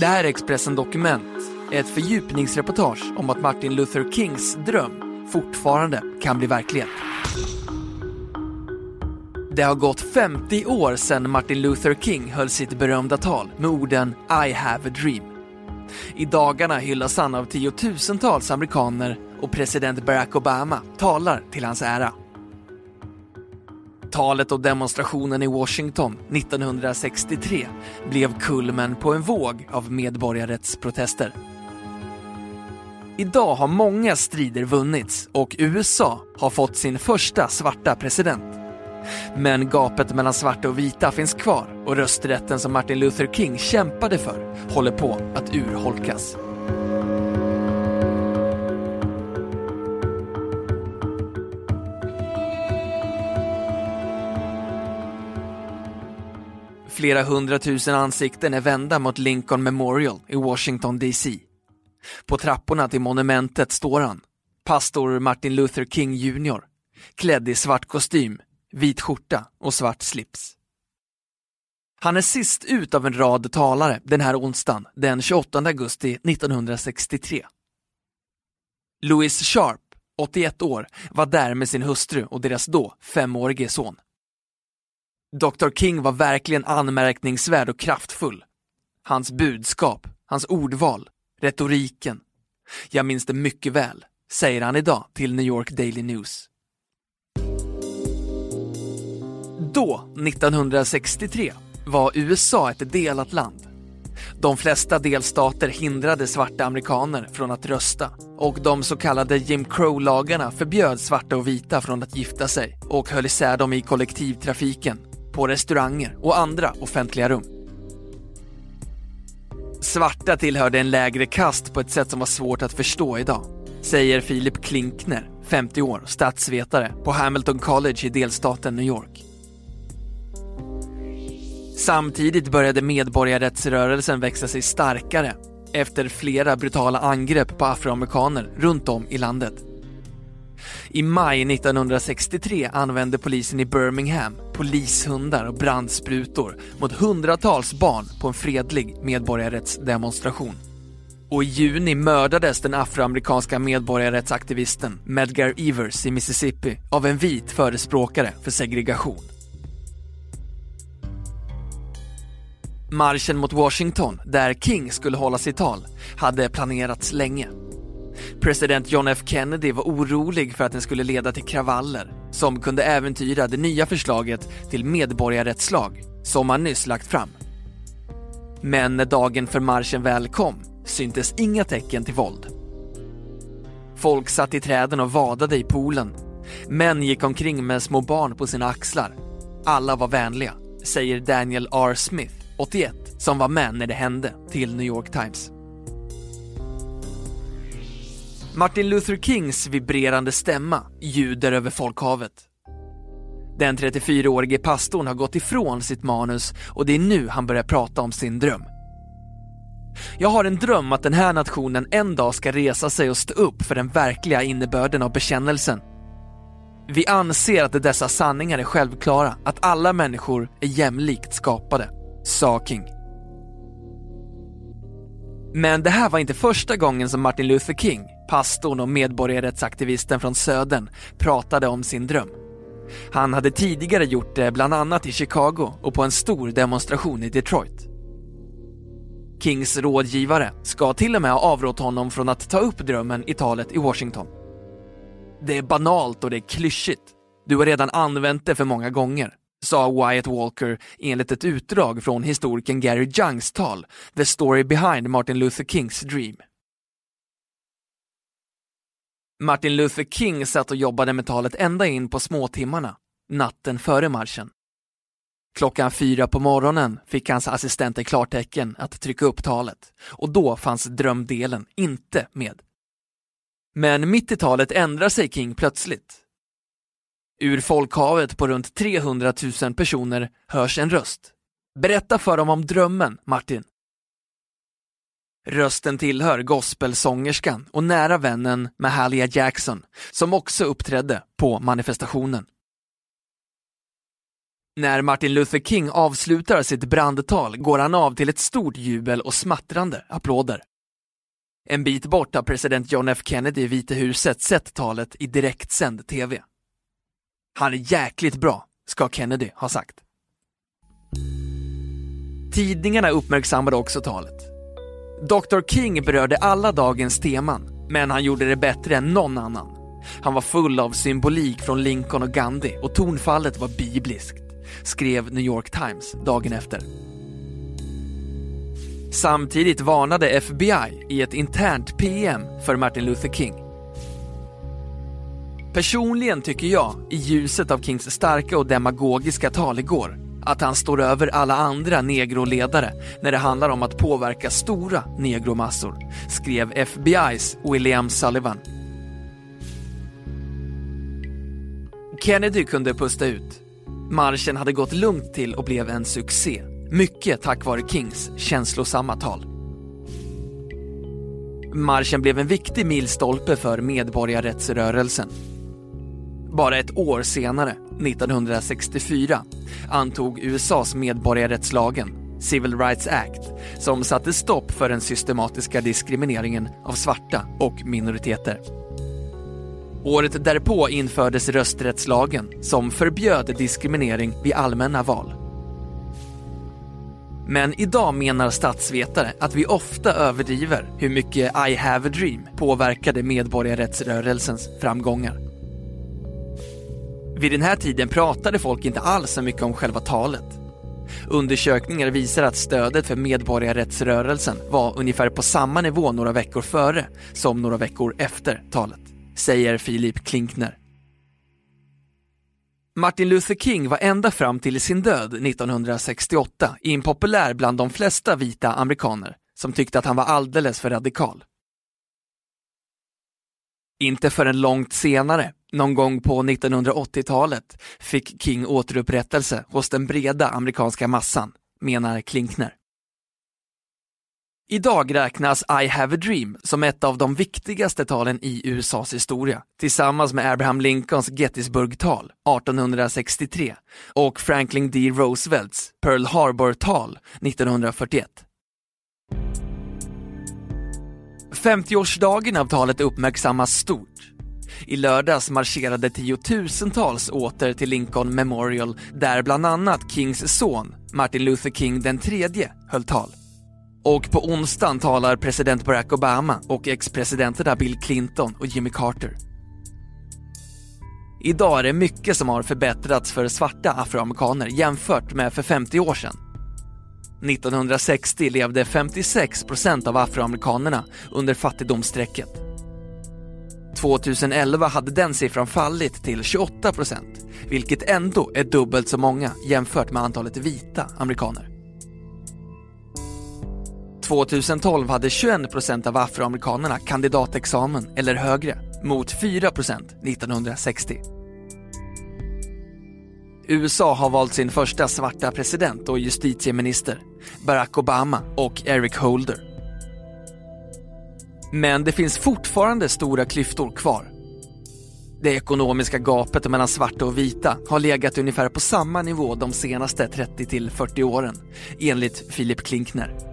Det här är Expressen Dokument, ett fördjupningsreportage om att Martin Luther Kings dröm fortfarande kan bli verklighet. Det har gått 50 år sedan Martin Luther King höll sitt berömda tal med orden I have a dream. I dagarna hyllas han av tiotusentals amerikaner och president Barack Obama talar till hans ära. Talet och demonstrationen i Washington 1963 blev kulmen på en våg av medborgarrättsprotester. Idag har många strider vunnits och USA har fått sin första svarta president. Men gapet mellan svarta och vita finns kvar och rösträtten som Martin Luther King kämpade för håller på att urholkas. Flera hundratusen ansikten är vända mot Lincoln Memorial i Washington DC. På trapporna till monumentet står han, pastor Martin Luther King Jr, klädd i svart kostym, vit skjorta och svart slips. Han är sist ut av en rad talare den här onsdagen, den 28 augusti 1963. Louis Sharp, 81 år, var där med sin hustru och deras då femårige son. Dr King var verkligen anmärkningsvärd och kraftfull. Hans budskap, hans ordval, retoriken. Jag minns det mycket väl, säger han idag till New York Daily News. Då, 1963, var USA ett delat land. De flesta delstater hindrade svarta amerikaner från att rösta och de så kallade Jim Crow-lagarna förbjöd svarta och vita från att gifta sig och höll isär dem i kollektivtrafiken, på restauranger och andra offentliga rum. Svarta tillhörde en lägre kast på ett sätt som var svårt att förstå idag, säger Philip Klinkner, 50 år, statsvetare på Hamilton College i delstaten New York. Samtidigt började medborgarrättsrörelsen växa sig starkare efter flera brutala angrepp på afroamerikaner runt om i landet. I maj 1963 använde polisen i Birmingham polishundar och brandsprutor mot hundratals barn på en fredlig medborgarrättsdemonstration. Och i juni mördades den afroamerikanska medborgarrättsaktivisten Medgar Evers i Mississippi av en vit förespråkare för segregation. Marschen mot Washington, där King skulle hålla sitt tal, hade planerats länge. President John F Kennedy var orolig för att den skulle leda till kravaller som kunde äventyra det nya förslaget till medborgarrättslag som han nyss lagt fram. Men när dagen för marschen väl kom syntes inga tecken till våld. Folk satt i träden och vadade i poolen. Män gick omkring med små barn på sina axlar. Alla var vänliga, säger Daniel R. Smith, 81, som var med när det hände, till New York Times. Martin Luther Kings vibrerande stämma ljuder över folkhavet. Den 34-årige pastorn har gått ifrån sitt manus och det är nu han börjar prata om sin dröm. Jag har en dröm att den här nationen en dag ska resa sig och stå upp för den verkliga innebörden av bekännelsen. Vi anser att dessa sanningar är självklara, att alla människor är jämlikt skapade, sa King. Men det här var inte första gången som Martin Luther King, pastorn och medborgarrättsaktivisten från Södern, pratade om sin dröm. Han hade tidigare gjort det bland annat i Chicago och på en stor demonstration i Detroit. Kings rådgivare ska till och med ha avrått honom från att ta upp drömmen i talet i Washington. Det är banalt och det är klyschigt. Du har redan använt det för många gånger, sa Wyatt Walker enligt ett utdrag från historikern Gary Jungs tal The Story Behind Martin Luther Kings Dream. Martin Luther King satt och jobbade med talet ända in på småtimmarna, natten före marschen. Klockan fyra på morgonen fick hans assistenter klartecken att trycka upp talet och då fanns drömdelen inte med. Men mitt i talet ändrar sig King plötsligt. Ur folkhavet på runt 300 000 personer hörs en röst. Berätta för dem om drömmen, Martin. Rösten tillhör gospelsångerskan och nära vännen Mahalia Jackson, som också uppträdde på manifestationen. När Martin Luther King avslutar sitt brandtal går han av till ett stort jubel och smattrande applåder. En bit bort har president John F Kennedy i Vita huset sett talet i direktsänd TV. Han är jäkligt bra, ska Kennedy ha sagt. Tidningarna uppmärksammade också talet. Dr King berörde alla dagens teman, men han gjorde det bättre än någon annan. Han var full av symbolik från Lincoln och Gandhi och tonfallet var bibliskt, skrev New York Times dagen efter. Samtidigt varnade FBI i ett internt PM för Martin Luther King. Personligen tycker jag, i ljuset av Kings starka och demagogiska tal igår, att han står över alla andra negroledare när det handlar om att påverka stora negromassor, skrev FBI's William Sullivan. Kennedy kunde pusta ut. Marschen hade gått lugnt till och blev en succé. Mycket tack vare Kings känslosamma tal. Marschen blev en viktig milstolpe för medborgarrättsrörelsen. Bara ett år senare, 1964, antog USAs medborgarrättslagen, Civil Rights Act, som satte stopp för den systematiska diskrimineringen av svarta och minoriteter. Året därpå infördes rösträttslagen som förbjöd diskriminering vid allmänna val. Men idag menar statsvetare att vi ofta överdriver hur mycket I have a dream påverkade medborgarrättsrörelsens framgångar. Vid den här tiden pratade folk inte alls så mycket om själva talet. Undersökningar visar att stödet för medborgarrättsrörelsen var ungefär på samma nivå några veckor före som några veckor efter talet, säger Philip Klinkner. Martin Luther King var ända fram till sin död 1968 impopulär bland de flesta vita amerikaner som tyckte att han var alldeles för radikal. Inte förrän långt senare, någon gång på 1980-talet, fick King återupprättelse hos den breda amerikanska massan, menar Klinkner. Idag räknas I have a dream som ett av de viktigaste talen i USAs historia, tillsammans med Abraham Lincolns Gettysburg-tal 1863 och Franklin D. Roosevelts Pearl Harbor-tal 1941. 50-årsdagen av talet uppmärksammas stort. I lördags marscherade tiotusentals åter till Lincoln Memorial där bland annat Kings son, Martin Luther King den tredje, höll tal. Och på onsdagen talar president Barack Obama och ex-presidenterna Bill Clinton och Jimmy Carter. Idag är det mycket som har förbättrats för svarta afroamerikaner jämfört med för 50 år sedan. 1960 levde 56 procent av afroamerikanerna under fattigdomsstrecket. 2011 hade den siffran fallit till 28 procent, vilket ändå är dubbelt så många jämfört med antalet vita amerikaner. 2012 hade 21 procent av afroamerikanerna kandidatexamen eller högre, mot 4 procent 1960. USA har valt sin första svarta president och justitieminister, Barack Obama och Eric Holder. Men det finns fortfarande stora klyftor kvar. Det ekonomiska gapet mellan svarta och vita har legat ungefär på samma nivå de senaste 30 40 åren, enligt Philip Klinkner.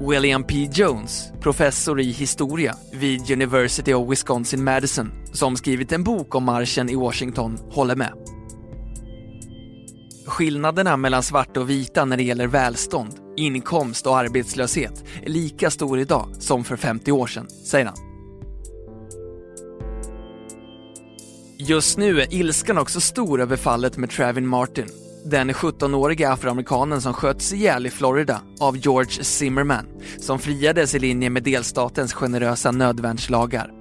William P. Jones, professor i historia vid University of Wisconsin-Madison, som skrivit en bok om marschen i Washington, håller med. Skillnaderna mellan svarta och vita när det gäller välstånd, inkomst och arbetslöshet är lika stor idag som för 50 år sedan, säger han. Just nu är ilskan också stor över fallet med Travin Martin den 17-åriga afroamerikanen som sköts ihjäl i Florida av George Zimmerman som friades i linje med delstatens generösa nödvärnslagar.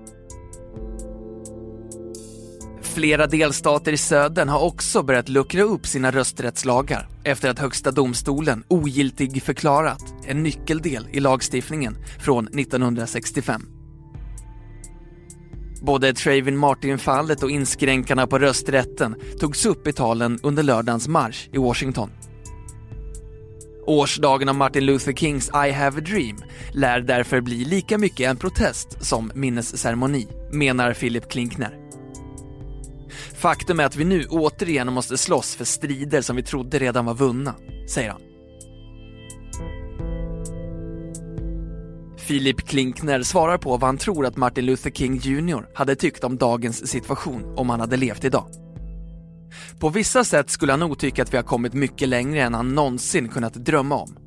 Flera delstater i södern har också börjat luckra upp sina rösträttslagar efter att Högsta domstolen ogiltig förklarat en nyckeldel i lagstiftningen från 1965. Både Travin Martin-fallet och inskränkarna på rösträtten togs upp i talen under lördagens marsch i Washington. Årsdagen av Martin Luther Kings I have a dream lär därför bli lika mycket en protest som minnesceremoni, menar Philip Klinkner. Faktum är att vi nu återigen måste slåss för strider som vi trodde redan var vunna, säger han. Philip Klinkner svarar på vad han tror att Martin Luther King Jr hade tyckt om dagens situation om han hade levt idag. På vissa sätt skulle han nog tycka att vi har kommit mycket längre än han någonsin kunnat drömma om.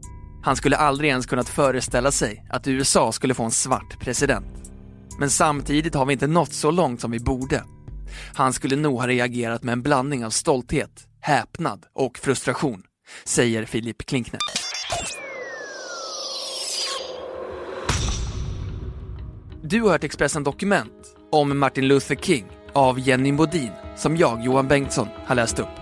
Han skulle aldrig ens kunnat föreställa sig att USA skulle få en svart president. Men samtidigt har vi inte nått så långt som vi borde. Han skulle nog ha reagerat med en blandning av stolthet, häpnad och frustration, säger Filip Klinkner. Du har hört Expressen Dokument om Martin Luther King av Jenny Modin som jag, Johan Bengtsson, har läst upp.